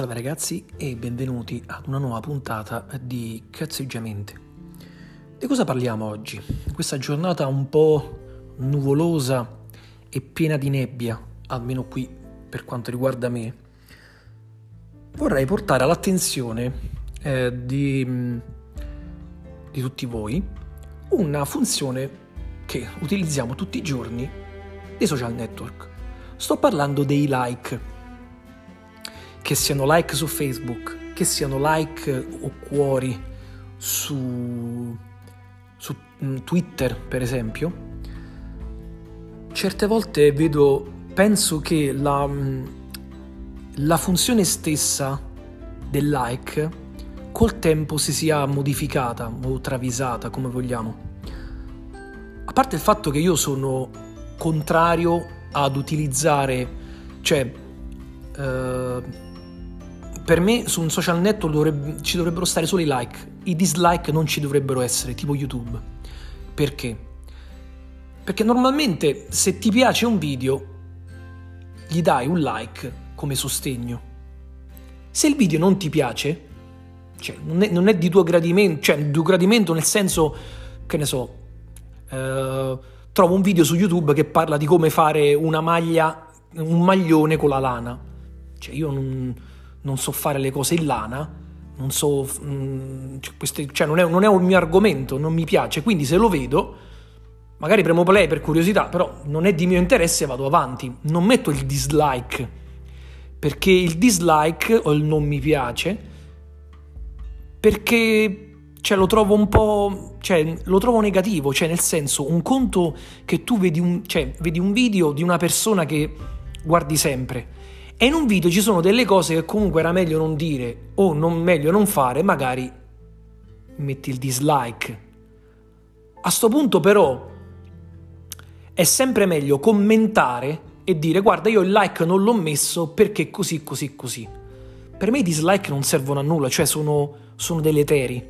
Salve ragazzi e benvenuti ad una nuova puntata di Cazzeggiamente. Di cosa parliamo oggi? Questa giornata un po' nuvolosa e piena di nebbia, almeno qui per quanto riguarda me, vorrei portare all'attenzione eh, di, di tutti voi una funzione che utilizziamo tutti i giorni dei social network. Sto parlando dei like che siano like su Facebook, che siano like o cuori su, su mm, Twitter, per esempio, certe volte vedo, penso che la, mm, la funzione stessa del like col tempo si sia modificata o travisata, come vogliamo. A parte il fatto che io sono contrario ad utilizzare, cioè, eh, per me su un social network dovrebbe, ci dovrebbero stare solo i like, i dislike non ci dovrebbero essere, tipo YouTube. Perché? Perché normalmente se ti piace un video gli dai un like come sostegno. Se il video non ti piace, cioè non è, non è di tuo gradimento, cioè di tuo gradimento nel senso, che ne so, eh, trovo un video su YouTube che parla di come fare una maglia, un maglione con la lana. Cioè io non non so fare le cose in lana, non so, mh, mm, cioè, queste, cioè non, è, non, è, un mio argomento, non mi piace, quindi se lo vedo, magari premo play per curiosità, però non è di mio interesse e vado avanti, non metto il dislike, perché il dislike o il non mi piace, perché cioè, lo trovo un po', cioè, lo trovo negativo, cioè nel senso, un conto che tu vedi un, cioè, vedi un video di una persona che guardi sempre, e in un video ci sono delle cose che comunque era meglio non dire o non, meglio non fare, magari metti il dislike. A sto punto però è sempre meglio commentare e dire guarda io il like non l'ho messo perché così, così, così. Per me i dislike non servono a nulla, cioè sono, sono deleteri.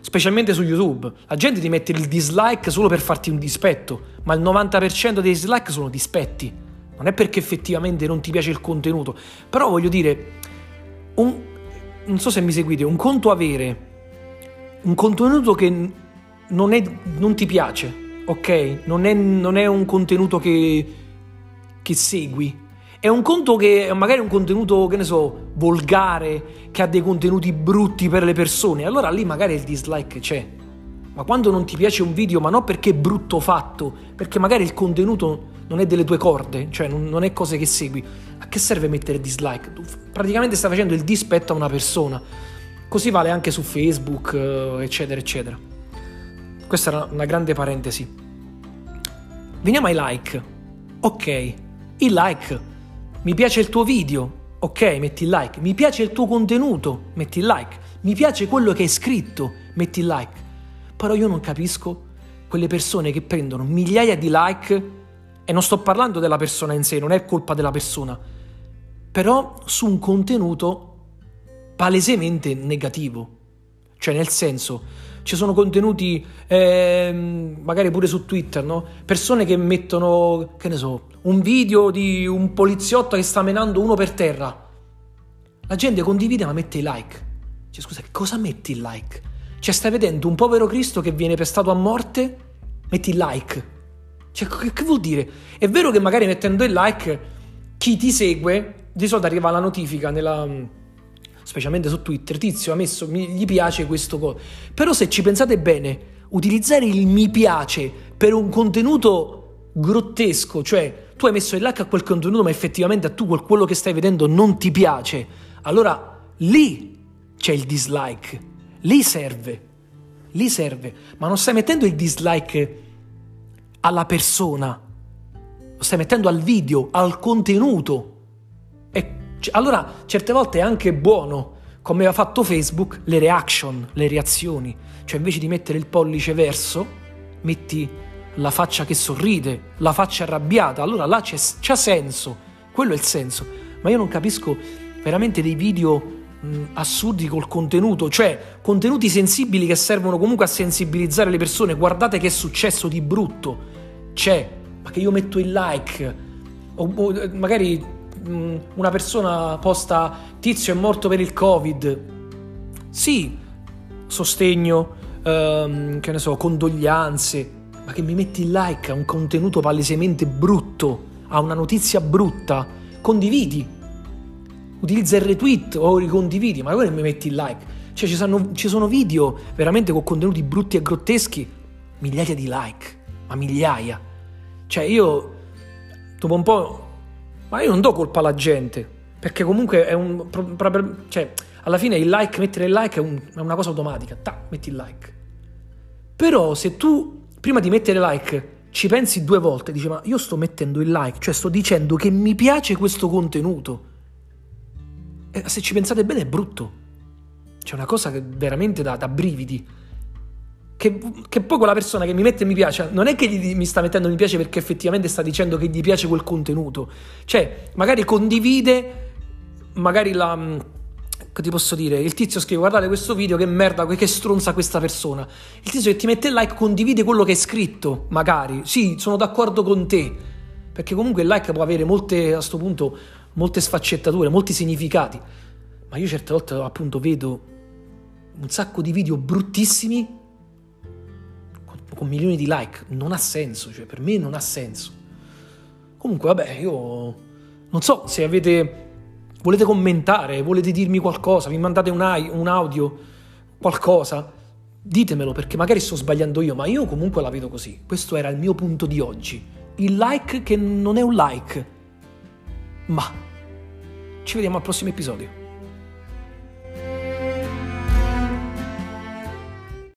Specialmente su YouTube. La gente ti mette il dislike solo per farti un dispetto, ma il 90% dei dislike sono dispetti non è perché effettivamente non ti piace il contenuto, però voglio dire, un, non so se mi seguite, un conto avere un contenuto che non, è, non ti piace, ok? Non è, non è un contenuto che, che segui, è un conto che magari è un contenuto, che ne so, volgare, che ha dei contenuti brutti per le persone, allora lì magari il dislike c'è. Ma quando non ti piace un video, ma non perché è brutto fatto, perché magari il contenuto non è delle tue corde, cioè non, non è cose che segui. A che serve mettere dislike? Tu praticamente stai facendo il dispetto a una persona. Così vale anche su Facebook, eh, eccetera, eccetera. Questa era una grande parentesi. Veniamo ai like. Ok, il like. Mi piace il tuo video. Ok, metti il like. Mi piace il tuo contenuto. Metti il like. Mi piace quello che hai scritto. Metti il like. Però io non capisco quelle persone che prendono migliaia di like e non sto parlando della persona in sé, non è colpa della persona, però su un contenuto palesemente negativo. Cioè, nel senso, ci sono contenuti, eh, magari pure su Twitter, no? Persone che mettono, che ne so, un video di un poliziotto che sta menando uno per terra. La gente condivide ma mette like. Cioè, scusa, cosa metti il like? Cioè, stai vedendo un povero Cristo che viene pestato a morte? Metti like. Cioè, che, che vuol dire? È vero che magari mettendo il like chi ti segue, di solito arriva la notifica nella specialmente su Twitter, tizio ha messo mi, gli piace questo co- però se ci pensate bene, utilizzare il mi piace per un contenuto grottesco, cioè tu hai messo il like a quel contenuto ma effettivamente a tu quello che stai vedendo non ti piace, allora lì c'è il dislike, lì serve, lì serve, ma non stai mettendo il dislike alla persona, lo stai mettendo al video, al contenuto. E allora certe volte è anche buono, come ha fatto Facebook, le reaction, le reazioni. Cioè invece di mettere il pollice verso, metti la faccia che sorride, la faccia arrabbiata, allora là c'è, c'è senso, quello è il senso. Ma io non capisco veramente dei video assurdi col contenuto, cioè contenuti sensibili che servono comunque a sensibilizzare le persone. Guardate che è successo di brutto c'è, ma che io metto il like, o, o magari mm, una persona posta tizio è morto per il covid, sì, sostegno, ehm, che ne so, condoglianze, ma che mi metti il like a un contenuto palesemente brutto, a una notizia brutta, condividi. Utilizza il retweet o ricondividi, ma poi mi metti il like. Cioè ci sono, ci sono video veramente con contenuti brutti e grotteschi, migliaia di like, ma migliaia. Cioè io, dopo un po'... Ma io non do colpa alla gente, perché comunque è un... Cioè, alla fine il like, mettere il like è, un, è una cosa automatica. Ta, metti il like. Però se tu, prima di mettere like, ci pensi due volte, dici ma io sto mettendo il like, cioè sto dicendo che mi piace questo contenuto. E se ci pensate bene è brutto. C'è una cosa che veramente da, da brividi. Che, che, poi quella persona che mi mette mi piace non è che gli, mi sta mettendo mi piace perché effettivamente sta dicendo che gli piace quel contenuto. Cioè, magari condivide, magari la che ti posso dire? Il tizio scrive guardate questo video, che merda, che stronza questa persona. Il tizio che ti mette il like condivide quello che è scritto, magari. Sì, sono d'accordo con te. Perché comunque il like può avere molte, a questo punto, molte sfaccettature, molti significati. Ma io certe volte appunto vedo un sacco di video bruttissimi con milioni di like. Non ha senso, cioè per me non ha senso. Comunque, vabbè, io non so se avete volete commentare, volete dirmi qualcosa, mi mandate un, un audio, qualcosa, ditemelo perché magari sto sbagliando io, ma io comunque la vedo così. Questo era il mio punto di oggi. Il like che non è un like. Ma ci vediamo al prossimo episodio.